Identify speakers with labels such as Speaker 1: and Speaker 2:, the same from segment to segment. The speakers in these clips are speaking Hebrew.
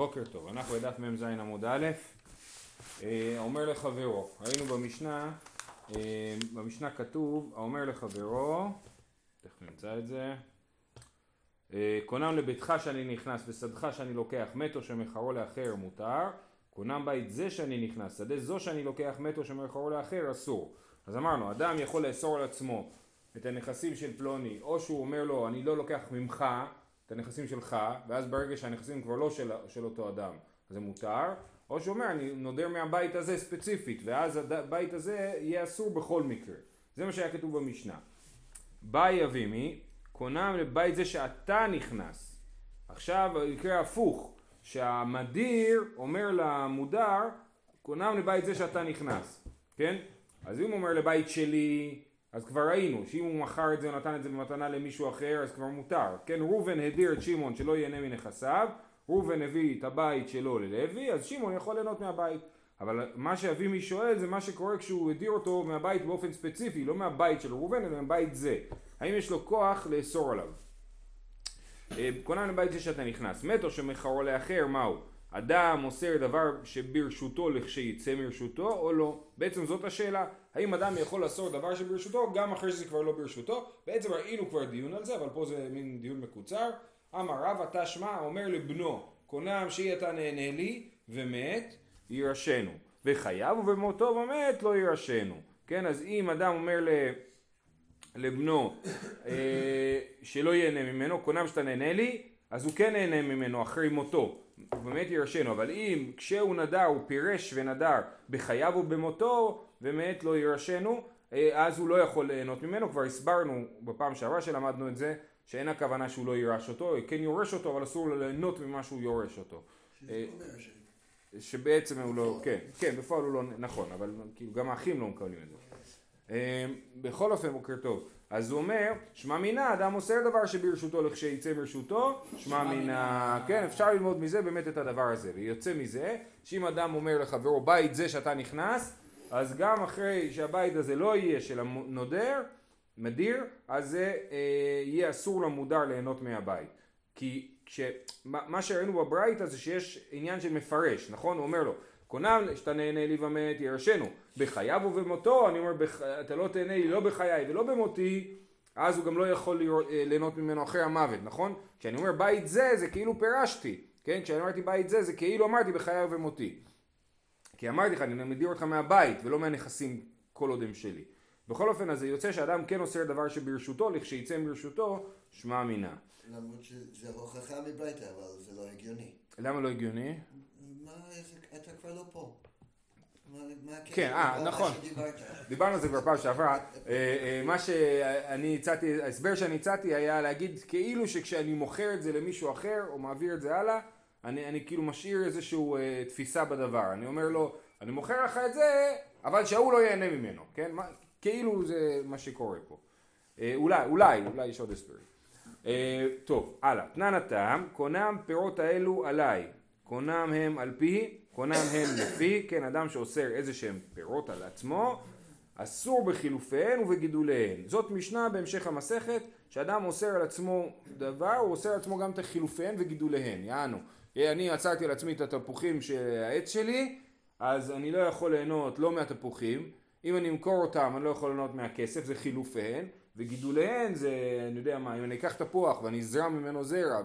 Speaker 1: בוקר טוב, אנחנו בדף מ"ז עמוד א', אה, אומר לחברו, ראינו במשנה, אה, במשנה כתוב, האומר לחברו, תכף נמצא את זה, אה, קונם לביתך שאני נכנס ושדך שאני לוקח מת או שמחרו לאחר מותר, קונם בית זה שאני נכנס, שדה זו שאני לוקח מת או שמחרו לאחר אסור. אז אמרנו, אדם יכול לאסור על עצמו את הנכסים של פלוני, או שהוא אומר לו אני לא לוקח ממך את הנכסים שלך, ואז ברגע שהנכסים כבר לא של, של אותו אדם, זה מותר, או שהוא אומר אני נודר מהבית הזה ספציפית, ואז הבית הזה יהיה אסור בכל מקרה. זה מה שהיה כתוב במשנה. באי אבימי, קונם לבית זה שאתה נכנס. עכשיו יקרה הפוך, שהמדיר אומר למודר, קונם לבית זה שאתה נכנס, כן? אז אם הוא אומר לבית שלי, אז כבר ראינו שאם הוא מכר את זה או נתן את זה במתנה למישהו אחר אז כבר מותר. כן, ראובן הדיר את שמעון שלא ייהנה מנכסיו, ראובן הביא את הבית שלו ללוי, אז שמעון יכול ליהנות מהבית. אבל מה שאבימי שואל זה מה שקורה כשהוא הדיר אותו מהבית באופן ספציפי, לא מהבית של ראובן אלא מהבית זה. האם יש לו כוח לאסור עליו? אה, כונן לבית זה שאתה נכנס. מת או שמכרו לאחר, מהו? אדם מוסר דבר שברשותו לכשיצא מרשותו או לא? בעצם זאת השאלה. האם אדם יכול לאסור דבר שברשותו גם אחרי שזה כבר לא ברשותו? בעצם ראינו כבר דיון על זה, אבל פה זה מין דיון מקוצר. אמר רב אתה שמע אומר לבנו קונם שהיא אתה נהנה לי ומת יירשנו וחייב ובמותו ומת לא יירשנו כן אז אם אדם אומר לבנו אה, שלא ייהנה ממנו קונם שאתה נהנה לי אז הוא כן נהנה ממנו אחרי מותו ובאמת יירשנו אבל אם כשהוא נדר הוא פירש ונדר בחייו ובמותו ומת לא יירשנו אה, אז הוא לא יכול ליהנות ממנו כבר הסברנו בפעם שעברה שלמדנו את זה שאין הכוונה שהוא לא יירש אותו, כן יורש אותו, אבל אסור לו ליהנות ממה שהוא יורש אותו.
Speaker 2: אה,
Speaker 1: שבעצם הוא לא, כן, כן, בפועל הוא לא, נכון, אבל כאילו גם האחים לא מקבלים את זה. אה, בכל אופן, בוקר טוב. אז הוא אומר, שמע מינה, אדם מוסר דבר שברשותו לכשיצא מרשותו, שמע מינה, כן, אפשר ללמוד מזה באמת את הדבר הזה, ויוצא מזה, שאם אדם אומר לחברו, בית זה שאתה נכנס, אז גם אחרי שהבית הזה לא יהיה של הנודר, מדיר, אז זה אה, יהיה אסור למודר ליהנות מהבית. כי כש, מה, מה שראינו בברייתא זה שיש עניין של מפרש, נכון? הוא אומר לו, קונם שאתה נהנה לי ומת ירשנו, בחייו ובמותו, אני אומר, בח, אתה לא תהנה לי לא בחיי ולא במותי, אז הוא גם לא יכול אה, ליהנות ממנו אחרי המוות, נכון? כשאני אומר בית זה, זה כאילו פירשתי, כן? כשאני אמרתי בית זה, זה כאילו אמרתי בחיי ובמותי. כי אמרתי לך, אני מדיר אותך מהבית ולא מהנכסים כל עוד הם שלי. בכל אופן, אז זה יוצא שאדם כן עושה דבר שברשותו, לכשיצא מברשותו, שמע מינה.
Speaker 2: למרות שזה הוכחה מביתה, אבל זה לא הגיוני.
Speaker 1: למה לא הגיוני?
Speaker 2: מה, אתה כבר לא פה.
Speaker 1: כן, אה, נכון. דיברנו על זה כבר פעם שעברה. אה, אה, מה שאני הצעתי, ההסבר שאני הצעתי היה להגיד כאילו שכשאני מוכר את זה למישהו אחר, או מעביר את זה הלאה, אני, אני כאילו משאיר איזושהי אה, תפיסה בדבר. אני אומר לו, אני מוכר לך את זה, אבל שההוא לא ייהנה ממנו, כן? כאילו זה מה שקורה פה. אה, אולי, אולי, אולי יש עוד הסברים. אה, טוב, הלאה. תנן הטעם, קונם פירות האלו עליי. קונם הם על פי, קונם הם לפי, כן, אדם שאוסר איזה שהם פירות על עצמו, אסור בחילופיהן ובגידוליהן. זאת משנה בהמשך המסכת, שאדם אוסר על עצמו דבר, הוא אוסר על עצמו גם את החילופיהן וגידוליהן. יענו, אני עצרתי על עצמי את התפוחים של העץ שלי, אז אני לא יכול ליהנות לא מהתפוחים, אם אני אמכור אותם אני לא יכול ליהנות מהכסף, זה חילופיהן, וגידוליהן זה, אני יודע מה, אם אני אקח תפוח ואני אזרע ממנו זרע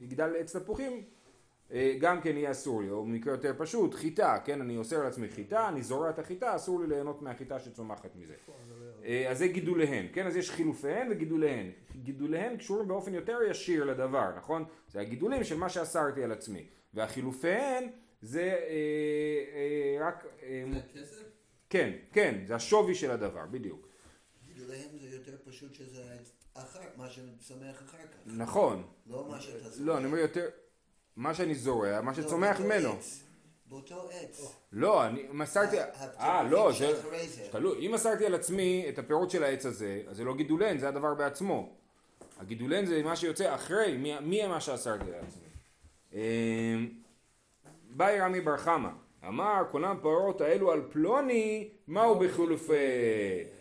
Speaker 1: ויגדל עץ תפוחים, גם כן יהיה אסור לי, או במקרה יותר פשוט, חיטה, כן, אני אוסר על עצמי חיטה, אני זורע את החיטה, אסור לי ליהנות מהחיטה שצומחת מזה. אה, אז זה גידוליהן, כן, אז יש חילופיהן וגידוליהן. גידוליהן קשורים באופן יותר ישיר לדבר, נכון? זה הגידולים של מה שאסרתי על עצמי. והחילופיהן זה אה, אה, רק...
Speaker 2: אה, זה כסף?
Speaker 1: כן, כן, זה השווי של הדבר, בדיוק.
Speaker 2: גידוליהם זה יותר פשוט שזה אחר, מה שצומח אחר כך.
Speaker 1: נכון.
Speaker 2: לא מה שאתה זורע.
Speaker 1: לא, אני אומר יותר, מה שאני זורע, מה שצומח ממנו.
Speaker 2: באותו עץ.
Speaker 1: לא, אני מסרתי, אה לא, זה, תלוי, אם מסרתי על עצמי את הפירות של העץ הזה, אז זה לא גידולן, זה הדבר בעצמו. הגידולן זה מה שיוצא אחרי, מי, מי מה שאסרתי על עצמי. באי רמי בר חמא, אמר קונם פרות האלו על פלוני, מהו בחילופי?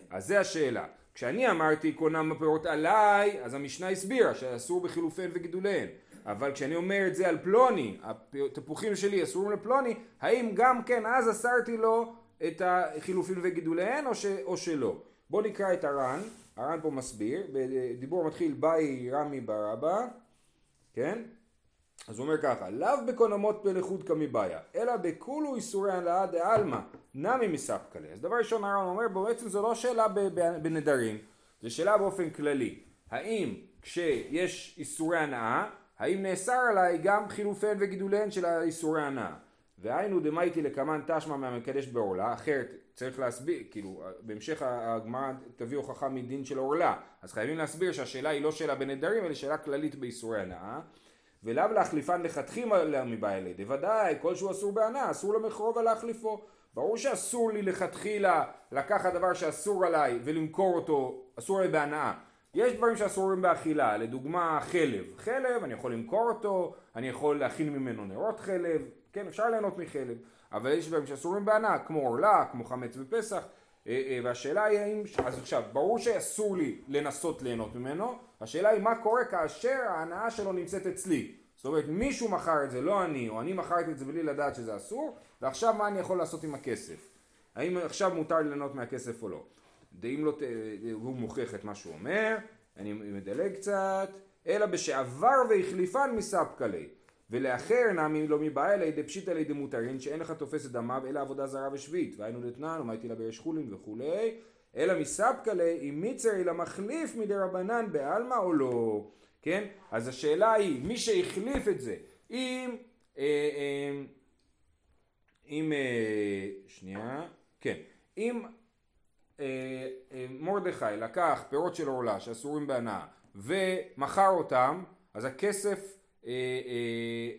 Speaker 1: אז זה השאלה. כשאני אמרתי קונם הפירות עליי, אז המשנה הסבירה שאסור בחילופיהן וגידוליהן. אבל כשאני אומר את זה על פלוני, התפוחים שלי אסורים לפלוני, האם גם כן אז אסרתי לו את החילופין וגידוליהן או, ש, או שלא? בואו נקרא את הר"ן, הר"ן פה מסביר, בדיבור מתחיל באי רמי ברבא, כן? אז הוא אומר ככה, לאו בקונמות בלכות כמבעיה, אלא בכולו איסורי הנאה דעלמא, נמי מספקלה. אז דבר ראשון הר"ן אומר, בעצם זו לא שאלה בנדרים, זו שאלה באופן כללי. האם כשיש איסורי הנאה, האם נאסר עליי גם חילופיהן וגידוליהן של האיסורי הנאה? והיינו דמייטי לקמן תשמע מהמקדש בעורלה, אחרת צריך להסביר, כאילו בהמשך הגמרא תביא הוכחה מדין של עורלה, אז חייבים להסביר שהשאלה היא לא שאלה בנדרים אלא שאלה כללית באיסורי הנאה. ולאו להחליפן לכתחילה מבעלי, דוודאי כל שהוא אסור בהנאה אסור למכרוב על להחליפו. ברור שאסור לי לכתחילה לקחת דבר שאסור עליי ולמכור אותו, אסור לי בהנאה יש דברים שאסורים באכילה, לדוגמה חלב. חלב, אני יכול למכור אותו, אני יכול להכין ממנו נרות חלב, כן, אפשר ליהנות מחלב. אבל יש דברים שאסורים בהנאה, כמו עורלה, כמו חמץ בפסח. אה, אה, והשאלה היא האם, אז עכשיו, ברור שאסור לי לנסות ליהנות ממנו, השאלה היא מה קורה כאשר ההנאה שלו נמצאת אצלי. זאת אומרת, מישהו מכר את זה, לא אני, או אני מכרתי את זה בלי לדעת שזה אסור, ועכשיו מה אני יכול לעשות עם הכסף? האם עכשיו מותר לי ליהנות מהכסף או לא? דאם לא, הוא מוכיח את מה שהוא אומר, אני מדלג קצת, אלא בשעבר והחליפן מספקא ליה. ולאחר נמי לא מבעיה אלא דפשיטא ליה דמותרין שאין לך תופס את דמיו אלא עבודה זרה ושביעית והיינו דתנן ומייתי לה ברש חולין וכולי אלא מספקא ליה אם מיצר אלא מחליף מדי רבנן בעלמא או לא כן אז השאלה היא מי שהחליף את זה אם אה, אה, אם אה, שנייה כן אם מרדכי לקח פירות של עורלה שאסורים בהנאה ומכר אותם אז הכסף אה,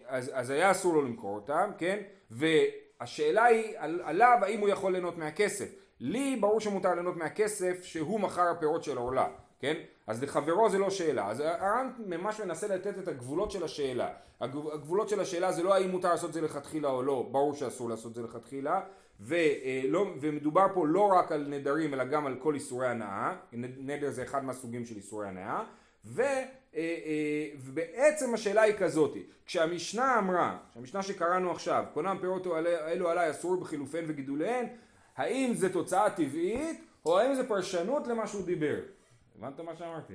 Speaker 1: אז, אז היה אסור לו למכור אותם כן והשאלה היא על, עליו האם הוא יכול ליהנות מהכסף לי ברור שמותר ליהנות מהכסף שהוא מכר הפירות של העורלה כן? אז לחברו זה לא שאלה. אז הר"ן ממש מנסה לתת את הגבולות של השאלה. הגבולות של השאלה זה לא האם מותר לעשות את זה לכתחילה או לא, ברור שאסור לעשות את זה לכתחילה, ולא, ומדובר פה לא רק על נדרים אלא גם על כל איסורי הנאה, נדר זה אחד מהסוגים של איסורי הנאה, ו, אה, אה, ובעצם השאלה היא כזאתי, כשהמשנה אמרה, שהמשנה שקראנו עכשיו, קונם פירות אלו עליי אסור בחילופיהן וגידוליהן, האם זה תוצאה טבעית או האם זה פרשנות למה שהוא דיבר? הבנת מה שאמרתי?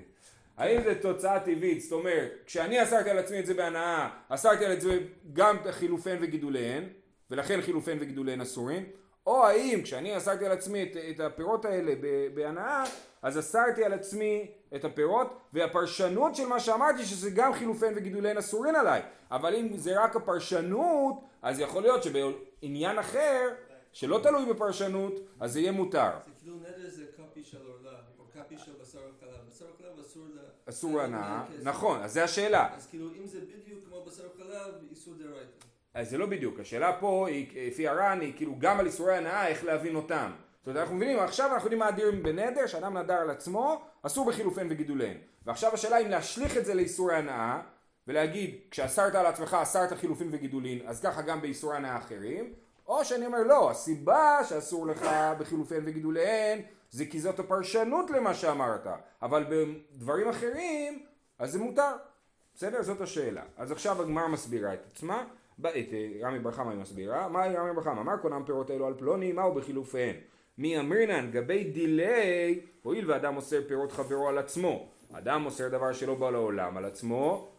Speaker 1: האם זה תוצאה טבעית, זאת אומרת, כשאני אסרתי על עצמי את זה בהנאה, אסרתי על זה גם חילופיהן וגידוליהן, ולכן חילופיהן וגידוליהן אסורים, או האם כשאני אסרתי על עצמי את, את הפירות האלה בהנאה, אז אסרתי על עצמי את הפירות, והפרשנות של מה שאמרתי שזה גם חילופיהן וגידוליהן אסורים עליי, אבל אם זה רק הפרשנות, אז יכול להיות שבעניין אחר, שלא תלוי בפרשנות, אז זה יהיה מותר.
Speaker 2: זה כאילו נדר זה קופי של עורלה, או קופי של בשר וחלב. בשר וחלב אסור ל...
Speaker 1: אסור הנאה, נכון, אז זה השאלה.
Speaker 2: אז כאילו אם זה בדיוק כמו בשר וחלב, איסור דרייתא.
Speaker 1: אז זה לא בדיוק, השאלה פה היא, לפי הר"ן, היא כאילו גם על איסורי הנאה, איך להבין אותם. זאת אומרת, אנחנו מבינים, עכשיו אנחנו יודעים מה אדירים בנדר, שאדם נדר על עצמו, אסור בחילופיהן וגידוליהן. ועכשיו השאלה אם להשליך את זה לאיסורי הנאה, ולהגיד, כשאסרת על עצמך אסרת חילופין וגידולין, אז ככה גם באיסורי הנאה אחרים, או שאני אומר לא, הסיבה שאסור לך בחילופיהן וגידוליהן, זה כי זאת הפרשנות למה שאמרת, אבל בדברים אחרים, אז זה מותר. בסדר? זאת השאלה. אז עכשיו הגמר מסבירה את עצמה. את אה, רמי בר חמא היא מסבירה, מה רמי בר חמא? אמר קונם פירות אלו על פלוני, מהו בחילופיהן? מי אמרינן גבי דילי, הואיל ואדם מוסר פירות חברו על עצמו, אדם מוסר דבר שלא בא לעולם על עצמו,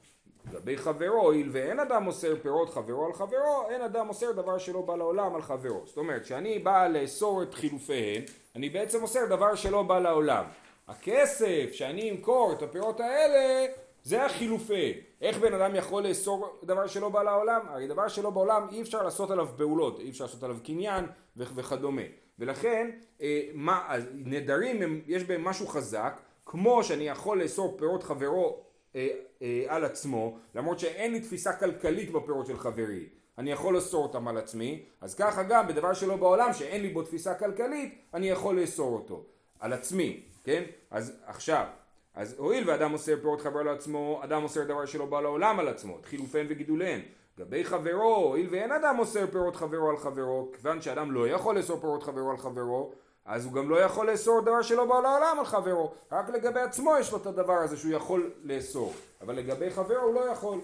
Speaker 1: גבי חברו, הואיל ואין אדם מוסר פירות חברו על חברו, אין אדם מוסר דבר שלא בא לעולם על חברו. זאת אומרת, כשאני בא לאסור את חילופיהן, אני בעצם מוסר דבר שלא בא לעולם. הכסף שאני אמכור את הפירות האלה, זה החילופי. איך בן אדם יכול לאסור דבר שלא בא לעולם? הרי דבר שלא בעולם אי אפשר לעשות עליו פעולות, אי אפשר לעשות עליו קניין וכדומה. ולכן אה, מה, נדרים הם, יש בהם משהו חזק, כמו שאני יכול לאסור פירות חברו אה, אה, על עצמו, למרות שאין לי תפיסה כלכלית בפירות של חברי. אני יכול לאסור אותם על עצמי, אז ככה גם בדבר שלא בעולם שאין לי בו תפיסה כלכלית, אני יכול לאסור אותו על עצמי, כן? אז עכשיו, אז הואיל ואדם מוסר פירות חברו לעצמו, אדם מוסר דבר שלא בא לעולם על עצמו, את חילופיהן וגידוליהן. לגבי חברו, הואיל ואין אדם מוסר פירות חברו על חברו, כיוון שאדם לא יכול לאסור פירות חברו על חברו, אז הוא גם לא יכול לאסור דבר שלא בא לעולם על חברו. רק לגבי עצמו יש לו את הדבר הזה שהוא יכול לאסור, אבל לגבי חברו הוא לא יכול.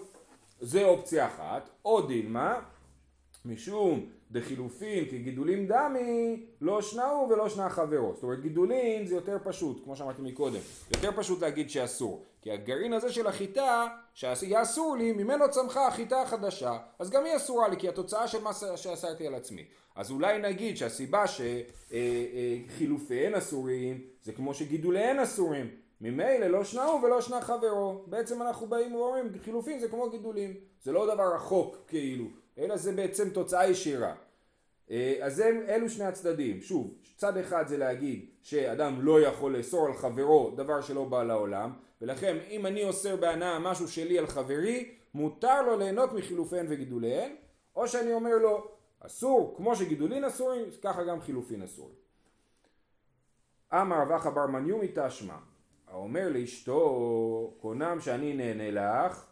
Speaker 1: זה אופציה אחת, או דילמה, משום דחילופין כגידולים דמי לא שנאו ולא שנה חברו. זאת אומרת גידולין זה יותר פשוט, כמו שאמרתי מקודם. יותר פשוט להגיד שאסור. כי הגרעין הזה של החיטה, שיהיה אסור לי, ממנו צמחה החיטה החדשה, אז גם היא אסורה לי, כי התוצאה של מה שאסרתי על עצמי. אז אולי נגיד שהסיבה שחילופיהן אסורים, זה כמו שגידוליהן אסורים. ממילא לא שנאו ולא שנה חברו. בעצם אנחנו באים ואומרים, חילופין זה כמו גידולים. זה לא דבר רחוק כאילו. אלא זה בעצם תוצאה ישירה. אה, אז הם, אלו שני הצדדים. שוב, צד אחד זה להגיד שאדם לא יכול לאסור על חברו דבר שלא בא לעולם, ולכן אם אני אוסר בהנאה משהו שלי על חברי, מותר לו ליהנות מחילופיהן וגידוליהן, או שאני אומר לו, אסור, כמו שגידולין אסורים, ככה גם חילופין אסורים. אמר רב אחא מניומי תשמע, האומר לאשתו, קונם שאני נהנה לך,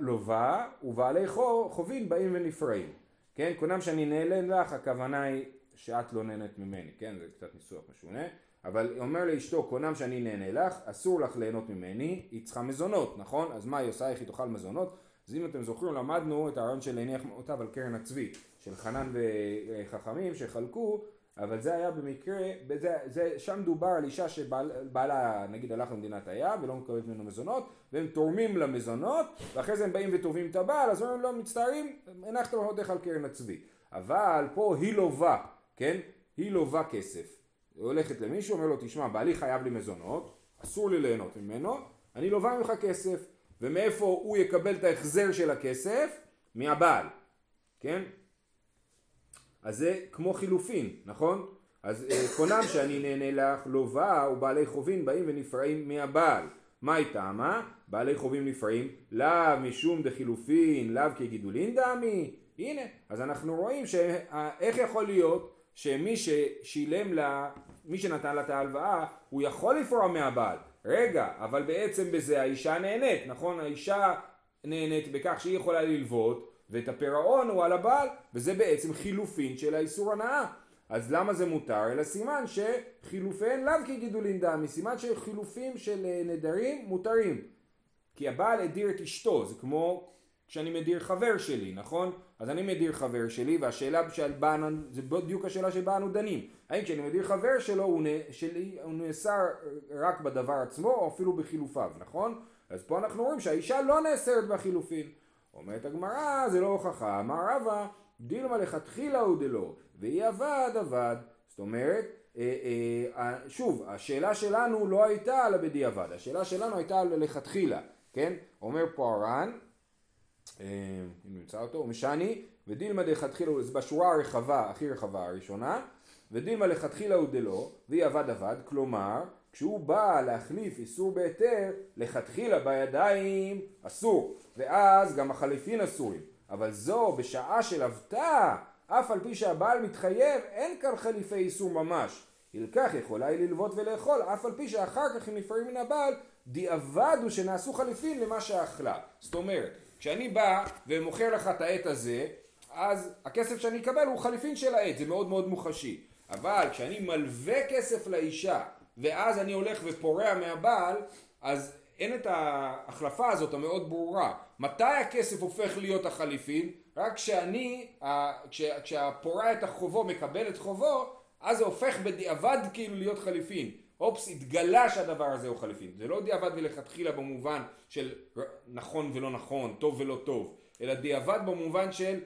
Speaker 1: לובה ובעלי חובין באים ונפרעים. כן, קונם שאני נהנה לך, הכוונה היא שאת לא נהנית ממני, כן, זה קצת ניסוח משונה, אבל אומר לאשתו, קונם שאני נהנה לך, אסור לך ליהנות ממני, היא צריכה מזונות, נכון? אז מה היא עושה, איך היא תאכל מזונות? אז אם אתם זוכרים, למדנו את הרעיון של להניח אותיו על קרן הצבי, של חנן וחכמים שחלקו אבל זה היה במקרה, בזה, זה, שם דובר על אישה שבעלה נגיד הלך למדינת הים ולא מקבלת ממנו מזונות והם תורמים למזונות ואחרי זה הם באים ותובעים את הבעל אז אומרים לא מצטערים הנחת עוד על קרן הצבי אבל פה היא לובה, כן? היא לובה כסף היא הולכת למישהו אומר לו תשמע בעלי חייב לי מזונות אסור לי ליהנות ממנו אני לובה ממך כסף ומאיפה הוא יקבל את ההחזר של הכסף? מהבעל כן? אז זה כמו חילופין, נכון? אז אה, קונם שאני נהנה לך לובה ובעלי חובים באים ונפרעים מהבעל. מה איתה מה? בעלי חובים נפרעים לאו משום דחילופין לאו כגידולין דמי הנה אז אנחנו רואים שאיך יכול להיות שמי ששילם לה מי שנתן לה את ההלוואה הוא יכול לפרוע מהבעל רגע אבל בעצם בזה האישה נהנית נכון האישה נהנית בכך שהיא יכולה ללוות ואת הפירעון הוא על הבעל, וזה בעצם חילופין של האיסור הנאה. אז למה זה מותר? אלא סימן שחילופיהן לאו כגידולין דמי, סימן שחילופים של אה, נדרים מותרים. כי הבעל הדיר את אשתו, זה כמו כשאני מדיר חבר שלי, נכון? אז אני מדיר חבר שלי, והשאלה שבה, זה בדיוק השאלה שבה אנו דנים. האם כשאני מדיר חבר שלו, הוא, שלי, הוא נאסר רק בדבר עצמו, או אפילו בחילופיו, נכון? אז פה אנחנו רואים שהאישה לא נאסרת בחילופין. אומרת הגמרא, זה לא הוכחה, אמר רבא, דילמה לכתחילה הוא דלא, ואי עבד עבד. זאת אומרת, אה, אה, שוב, השאלה שלנו לא הייתה על הבדיעבד, השאלה שלנו הייתה על לכתחילה, כן? אומר פה הר"ן, אה, אם נמצא אותו, משני, ודילמה לכתחילה, זה בשורה הרחבה, הכי רחבה הראשונה, ודילמה לכתחילה הוא דלא, ואי עבד עבד, כלומר, כשהוא בא להחליף איסור בהיתר, לכתחילה בידיים אסור, ואז גם החליפין אסורים. אבל זו בשעה של אבטה, אף על פי שהבעל מתחייב, אין כאן חליפי איסור ממש. ילקח יכולה היא ללוות ולאכול, אף על פי שאחר כך הם נפרעים מן הבעל, דיעבד הוא שנעשו חליפין למה שאכלה. זאת אומרת, כשאני בא ומוכר לך את העט הזה, אז הכסף שאני אקבל הוא חליפין של העט, זה מאוד מאוד מוחשי. אבל כשאני מלווה כסף לאישה ואז אני הולך ופורע מהבעל, אז אין את ההחלפה הזאת המאוד ברורה. מתי הכסף הופך להיות החליפין? רק כשאני, כש, כשהפורע את החובו מקבל את חובו, אז זה הופך בדיעבד כאילו להיות חליפין. אופס, התגלה שהדבר הזה הוא חליפין. זה לא דיעבד מלכתחילה במובן של נכון ולא נכון, טוב ולא טוב, אלא דיעבד במובן של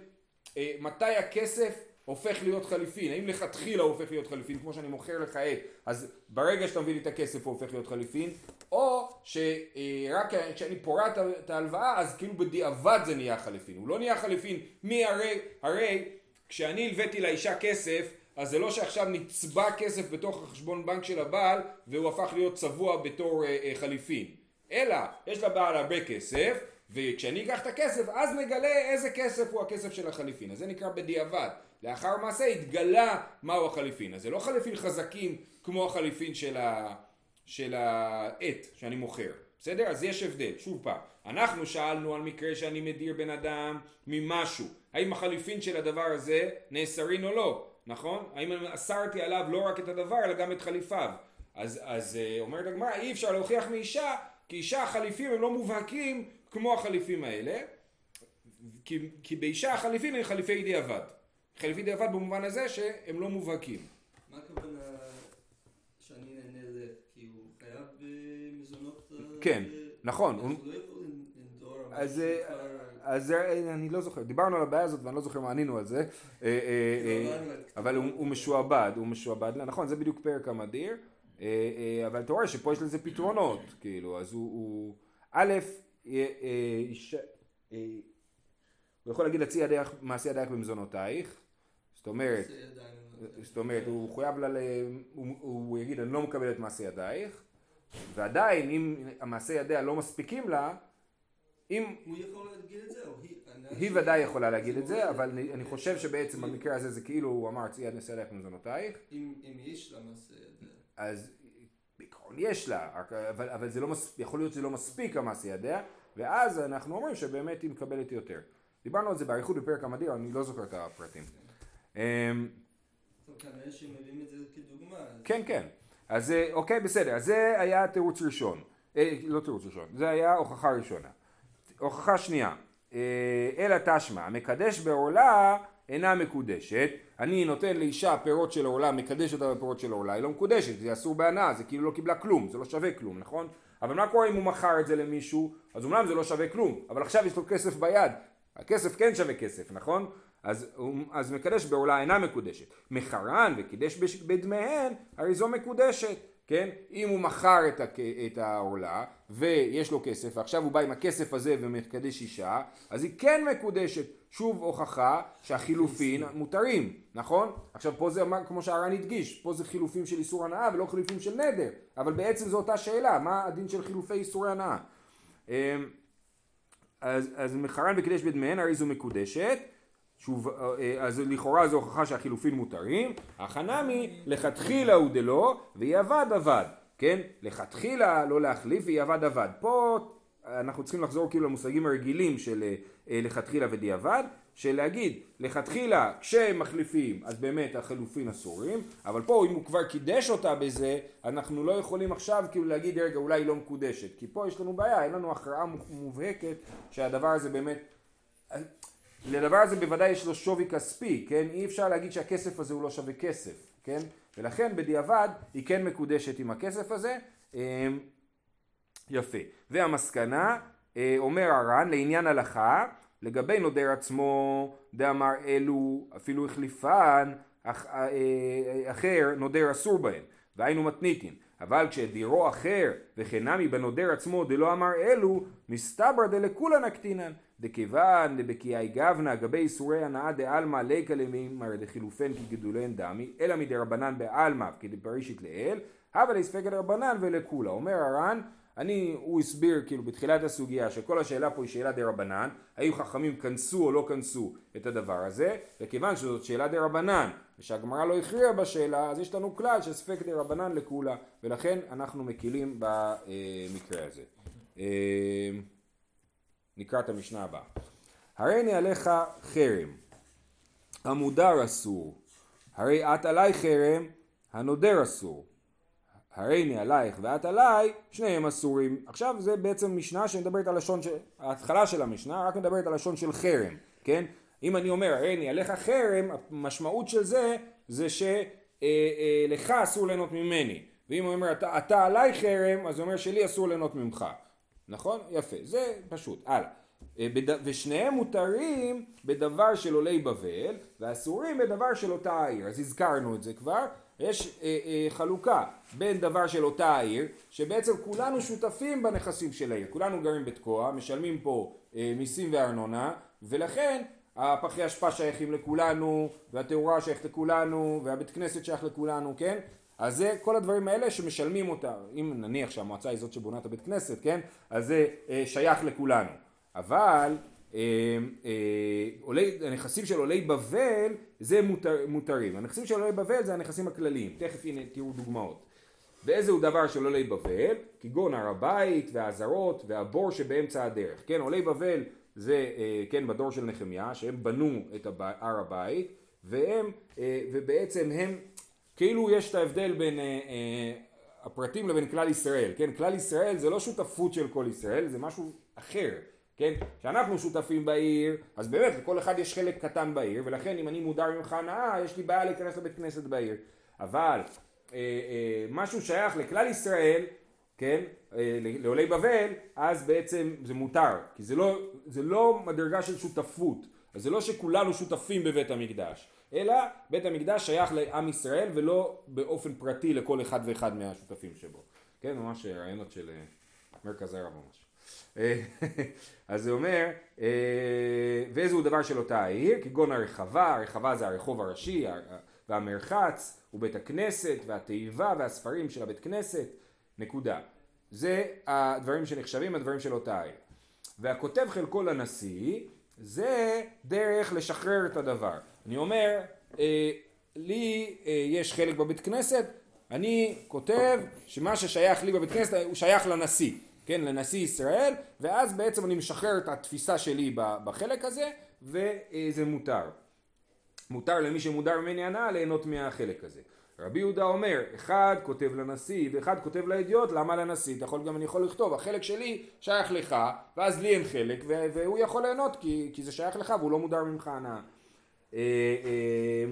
Speaker 1: אה, מתי הכסף הופך להיות חליפין, האם לכתחילה הוא הופך להיות חליפין, כמו שאני מוכר לך עט, אז ברגע שאתה מביא לי את הכסף הוא הופך להיות חליפין, או שרק כשאני פורע את ההלוואה אז כאילו בדיעבד זה נהיה חליפין, הוא לא נהיה חליפין, מי הרי, הרי כשאני הלוויתי לאישה כסף, אז זה לא שעכשיו נצבע כסף בתוך החשבון בנק של הבעל והוא הפך להיות צבוע בתור אה, אה, חליפין, אלא יש לבעל הרבה כסף וכשאני אקח את הכסף אז נגלה איזה כסף הוא הכסף של החליפין, אז זה נקרא בדיעבד. לאחר מעשה התגלה מהו החליפין. אז זה לא חליפין חזקים כמו החליפין של, ה... של העט שאני מוכר. בסדר? אז יש הבדל. שוב פעם, אנחנו שאלנו על מקרה שאני מדיר בן אדם ממשהו. האם החליפין של הדבר הזה נאסרין או לא, נכון? האם אסרתי עליו לא רק את הדבר אלא גם את חליפיו. אז, אז אה, אומרת הגמרא, אי אפשר להוכיח מאישה, כי אישה החליפים הם לא מובהקים כמו החליפים האלה, כי, כי באישה החליפין הם חליפי דיעבד. חליפי דיעבד במובן הזה שהם לא מובהקים.
Speaker 3: מה הכוונה שאני נהנה ל... כי הוא חייב במזונות... אה,
Speaker 1: כן, נכון,
Speaker 3: אז לא
Speaker 1: אז, אה, זה- אני לא זוכר, דיברנו על הבעיה הזאת ואני לא זוכר מה ענינו על זה, אה, אה,
Speaker 3: כאילו,
Speaker 1: אה,
Speaker 3: לא
Speaker 1: אבל הוא, משועבד, הוא משועבד, נכון זה בדיוק פרק המדיר, אה, אה, אבל אתה רואה שפה יש לזה פתרונות, כאילו, אז הוא א', אה, אה, הוא יכול להגיד להציע מעשי ידייך במזונותייך, זאת אומרת,
Speaker 3: לא-
Speaker 1: זאת אומרת, הוא חייב לה, הוא, יגיד אני לא מקבל את מעשי ידייך, ועדיין אם המעשי ידיה לא מספיקים לה, אם
Speaker 3: הוא יכול להגיד את זה, או היא...
Speaker 1: היא ודאי יכולה להגיד את
Speaker 3: זה
Speaker 1: אבל אני, חושב שבעצם במקרה הזה זה כאילו הוא אמר צי יד נשא עליך במזונותייך,
Speaker 3: אם יש לה מעשה ידיה.
Speaker 1: אז בעיקרון יש לה, אבל, אבל זה לא מס, יכול להיות שזה לא מספיק המעשי ידיה, ואז אנחנו אומרים שבאמת היא מקבלת יותר. דיברנו על זה באריכות בפרק המדיר, אני לא זוכר את הפרטים. אמ, כן, כן. אז אה, אוקיי, בסדר. אז זה היה תירוץ ראשון. אה, לא תירוץ ראשון, זה היה הוכחה ראשונה. הוכחה שנייה. אה, אלא תשמע, המקדש בעורלה אינה מקודשת. אני נותן לאישה פירות של עורלה, מקדש אותה בפירות של עורלה, היא לא מקודשת, זה אסור בהנאה, זה כאילו לא קיבלה כלום, זה לא שווה כלום, נכון? אבל מה קורה אם הוא מכר את זה למישהו? אז אומנם זה לא שווה כלום, אבל עכשיו יש לו כסף ביד. הכסף כן שווה כסף, נכון? אז, אז מקדש בעולה אינה מקודשת. מחרן וקידש בדמיהן, הרי זו מקודשת, כן? אם הוא מכר את, הכ... את העולה ויש לו כסף, ועכשיו הוא בא עם הכסף הזה ומקדש אישה, אז היא כן מקודשת. שוב הוכחה שהחילופין מותרים, נכון? עכשיו פה זה כמו שהר"ן הדגיש, פה זה חילופים של איסור הנאה ולא חילופים של נדר, אבל בעצם זו אותה שאלה, מה הדין של חילופי איסורי הנאה? אמ, אז, אז מחרן וקידש בדמיהן הרי זו מקודשת, שוב, אה, אז לכאורה זו הוכחה שהחילופין מותרים, החנמי לכתחילה הוא דלא, והיא אבד אבד, כן? לכתחילה לא להחליף והיא אבד אבד. פה אנחנו צריכים לחזור כאילו למושגים הרגילים של אה, אה, לכתחילה ודיעבד, של להגיד לכתחילה כשהם מחליפים אז באמת החילופין אסורים, אבל פה אם הוא כבר קידש אותה בזה, אנחנו לא יכולים עכשיו כאילו להגיד רגע אולי היא לא מקודשת, כי פה יש לנו בעיה, אין לנו הכרעה מובהקת שהדבר הזה באמת לדבר הזה בוודאי יש לו שווי כספי, כן? אי אפשר להגיד שהכסף הזה הוא לא שווה כסף, כן? ולכן בדיעבד היא כן מקודשת עם הכסף הזה. אמ, יפה. והמסקנה, אה, אומר הר"ן, לעניין הלכה, לגבי נודר עצמו, דאמר אלו אפילו החליפן, אה, אה, אחר נודר אסור בהן, והיינו מתניתין. אבל כשדירו אחר וכנמי בנודר עצמו דלא אמר אלו, מסתברא דלכולה נקטינן. דכיוון דבקיאי גבנה גבי איסורי הנאה דעלמא ליקא למימר דחילופן כגידולן דמי, אלא מדרבנן בעלמא כדפרישית לאל, הווה להספקא דרבנן ולכולה. אומר הר"ן, אני, הוא הסביר כאילו בתחילת הסוגיה שכל השאלה פה היא שאלה דה רבנן, האם חכמים כנסו או לא כנסו את הדבר הזה, וכיוון שזאת שאלה דה רבנן, ושהגמרא לא הכריעה בשאלה, אז יש לנו כלל של ספק דה רבנן לכולה, ולכן אנחנו מקילים במקרה הזה. אה, נקרא את המשנה הבאה. הריני עליך חרם, המודר אסור, הרי את עלי חרם, הנודר אסור. הריני עלייך ואת עליי, שניהם אסורים. עכשיו זה בעצם משנה שמדברת על לשון, ש... ההתחלה של המשנה רק מדברת על לשון של חרם, כן? אם אני אומר הריני עליך חרם, המשמעות של זה, זה שלך אסור ליהנות ממני. ואם הוא אומר אתה, אתה עליי חרם, אז הוא אומר שלי אסור ליהנות ממך. נכון? יפה. זה פשוט. הלאה. אה. ושניהם מותרים בדבר של עולי בבל, ואסורים בדבר של אותה העיר. אז הזכרנו את זה כבר. יש אה, אה, חלוקה בין דבר של אותה העיר, שבעצם כולנו שותפים בנכסים של העיר. כולנו גרים בתקוע, משלמים פה אה, מיסים וארנונה, ולכן הפחי אשפה שייכים לכולנו, והתאורה שייכת לכולנו, והבית כנסת שייך לכולנו, כן? אז זה כל הדברים האלה שמשלמים אותה, אם נניח שהמועצה היא זאת שבונה את הבית כנסת, כן? אז זה אה, שייך לכולנו. אבל אה, אה, עולי, הנכסים של עולי בבל זה מותר, מותרים. הנכסים של עולי בבל זה הנכסים הכלליים. תכף הנה תראו דוגמאות. ואיזה הוא דבר של עולי בבל? כגון הר הבית והעזרות והבור שבאמצע הדרך. כן, עולי בבל זה, אה, כן, בדור של נחמיה, שהם בנו את. הר הבית, והם, אה, ובעצם הם, כאילו יש את ההבדל בין אה, אה, הפרטים לבין כלל ישראל, כן? כלל ישראל זה לא שותפות של כל ישראל, זה משהו אחר. כן? כשאנחנו שותפים בעיר, אז באמת לכל אחד יש חלק קטן בעיר, ולכן אם אני מודר ממך הנאה, יש לי בעיה להיכנס לבית כנסת בעיר. אבל אה, אה, משהו שייך לכלל ישראל, כן, אה, לעולי בבל, אז בעצם זה מותר, כי זה לא, זה לא מדרגה של שותפות, אז זה לא שכולנו שותפים בבית המקדש, אלא בית המקדש שייך לעם ישראל ולא באופן פרטי לכל אחד ואחד מהשותפים שבו. כן, ממש רעיונות של אה, מרכז הרב ממש. אה, אז זה אומר, אה, ואיזהו דבר של אותה העיר, כגון הרחבה, הרחבה זה הרחוב הראשי והמרחץ ובית הכנסת והתיבה והספרים של הבית כנסת, נקודה. זה הדברים שנחשבים הדברים של אותה העיר. והכותב חלקו לנשיא זה דרך לשחרר את הדבר. אני אומר, אה, לי אה, יש חלק בבית כנסת, אני כותב שמה ששייך לי בבית כנסת הוא שייך לנשיא, כן, לנשיא ישראל, ואז בעצם אני משחרר את התפיסה שלי בחלק הזה, וזה מותר. מותר למי שמודר ממני הנאה ליהנות מהחלק הזה. רבי יהודה אומר, אחד כותב לנשיא ואחד כותב לידיעות, למה לנשיא? אתה יכול גם, אני יכול לכתוב, החלק שלי שייך לך, ואז לי אין חלק, והוא יכול ליהנות כי, כי זה שייך לך והוא לא מודר ממך הנאה. אה, אה,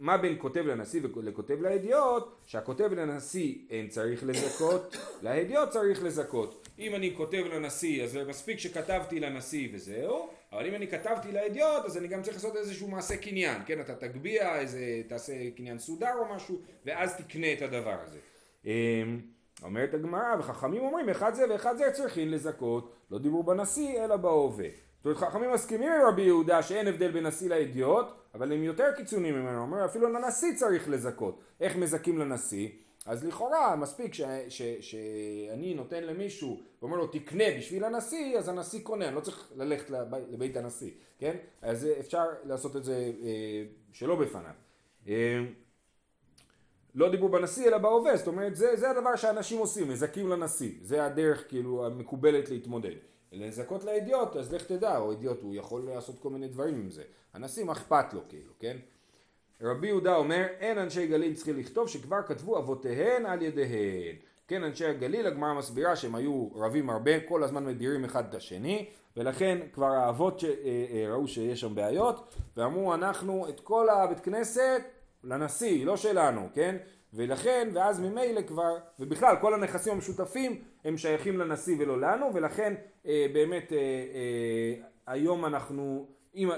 Speaker 1: מה בין כותב לנשיא ולכותב לידיעות? שהכותב לנשיא אין צריך לזכות, לידיעות צריך לזכות. אם אני כותב לנשיא אז זה מספיק שכתבתי לנשיא וזהו, אבל אם אני כתבתי לידיעות אז אני גם צריך לעשות איזשהו מעשה קניין, כן, אתה תגביה, איזה, תעשה קניין סודר או משהו, ואז תקנה את הדבר הזה. אומרת הגמרא, וחכמים אומרים אחד זה ואחד זה צריכים לזכות, לא דיברו בנשיא אלא בהווה. זאת אומרת חכמים מסכימים עם רבי יהודה שאין הבדל בין נשיא לידיעות, אבל הם יותר קיצוניים ממנו, אומר אפילו לנשיא צריך לזכות. איך מזכים לנשיא? אז לכאורה מספיק שאני נותן למישהו ואומר לו תקנה בשביל הנשיא, אז הנשיא קונה, אני לא צריך ללכת לבית, לבית הנשיא, כן? אז אפשר לעשות את זה אה, שלא בפניו. אה, לא דיברו בנשיא אלא בהווה, זאת אומרת זה, זה הדבר שאנשים עושים, מזכים לנשיא, זה הדרך כאילו המקובלת להתמודד. לזכות לידיעות, אז לך תדע, או אידיוט, הוא יכול לעשות כל מיני דברים עם זה. הנשיא, מה אכפת לו כאילו, כן? רבי יהודה אומר, אין אנשי גליל צריכים לכתוב שכבר כתבו אבותיהן על ידיהן. כן, אנשי הגליל, הגמרא מסבירה שהם היו רבים הרבה, כל הזמן מדירים אחד את השני, ולכן כבר האבות ש... אה, אה, ראו שיש שם בעיות, ואמרו אנחנו את כל הבית כנסת לנשיא, לא שלנו, כן? ולכן, ואז ממילא כבר, ובכלל כל הנכסים המשותפים הם שייכים לנשיא ולא לנו, ולכן אה, באמת אה, אה, היום אנחנו, אם,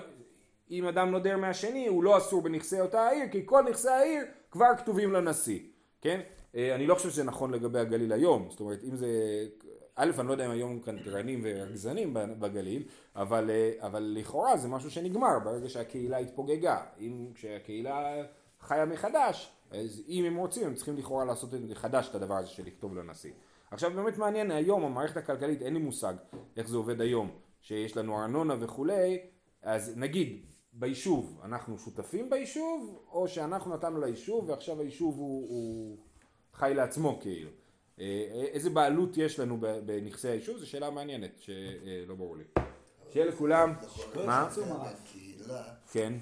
Speaker 1: אם אדם נודר מהשני הוא לא אסור בנכסי אותה העיר, כי כל נכסי העיר כבר כתובים לנשיא, כן? אה, אני לא חושב שזה נכון לגבי הגליל היום, זאת אומרת אם זה, א' אני לא יודע אם היום קנטרנים ורגזנים בגליל, אבל, אה, אבל לכאורה זה משהו שנגמר ברגע שהקהילה התפוגגה, אם כשהקהילה חיה מחדש, אז אם הם רוצים הם צריכים לכאורה לעשות את זה חדש את הדבר הזה של לכתוב לנשיא. עכשיו באמת מעניין היום המערכת הכלכלית אין לי מושג איך זה עובד היום שיש לנו ארנונה וכולי אז נגיד ביישוב אנחנו שותפים ביישוב או שאנחנו נתנו ליישוב ועכשיו היישוב הוא, הוא חי לעצמו כאילו. אה, איזה בעלות יש לנו בנכסי היישוב? זו שאלה מעניינת שלא ברור לי. שיהיה לכולם מה? כן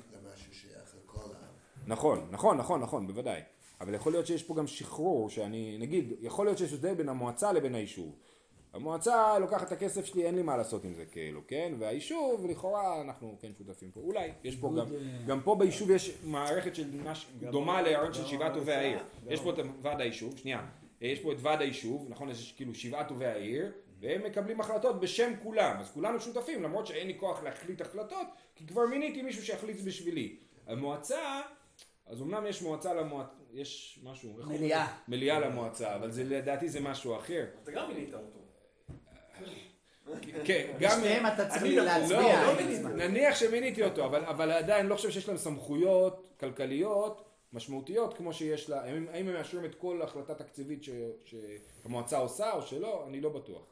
Speaker 1: נכון נכון נכון נכון בוודאי אבל יכול להיות שיש פה גם שחרור, שאני, נגיד, יכול להיות שיש הבדל בין המועצה לבין היישוב. המועצה לוקחת את הכסף שלי, אין לי מה לעשות עם זה כאילו, כן? והיישוב, לכאורה אנחנו כן שותפים פה. אולי, יש פה גם, גם פה ביישוב יש מערכת של מש, דומה להרעיון של שבעה טובי העיר. יש פה את ועד היישוב, שנייה, יש פה את ועד היישוב, נכון? יש כאילו שבעה טובי העיר, והם מקבלים החלטות בשם כולם, אז כולנו שותפים, למרות שאין לי כוח להחליט החלטות, כי כבר מיניתי מישהו שיחליט בשבילי. המועצה אז אמנם יש מועצה למועצה, יש משהו,
Speaker 4: מליאה.
Speaker 1: מליאה למועצה, אבל זה לדעתי זה משהו אחר.
Speaker 5: אתה גם מינית אותו.
Speaker 1: כן, גם...
Speaker 4: שניהם אתה צריך
Speaker 1: לא,
Speaker 4: להצביע.
Speaker 1: לא נניח שמיניתי אותו, אבל עדיין לא חושב שיש להם סמכויות כלכליות משמעותיות כמו שיש לה, האם הם מאשרים את כל החלטה תקציבית שהמועצה עושה או שלא, אני לא בטוח.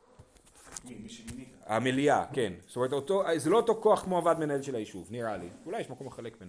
Speaker 1: המליאה, כן. זאת אומרת, זה לא אותו כוח כמו הוועד מנהל של היישוב, נראה לי. אולי יש מקום לחלק ביניהם.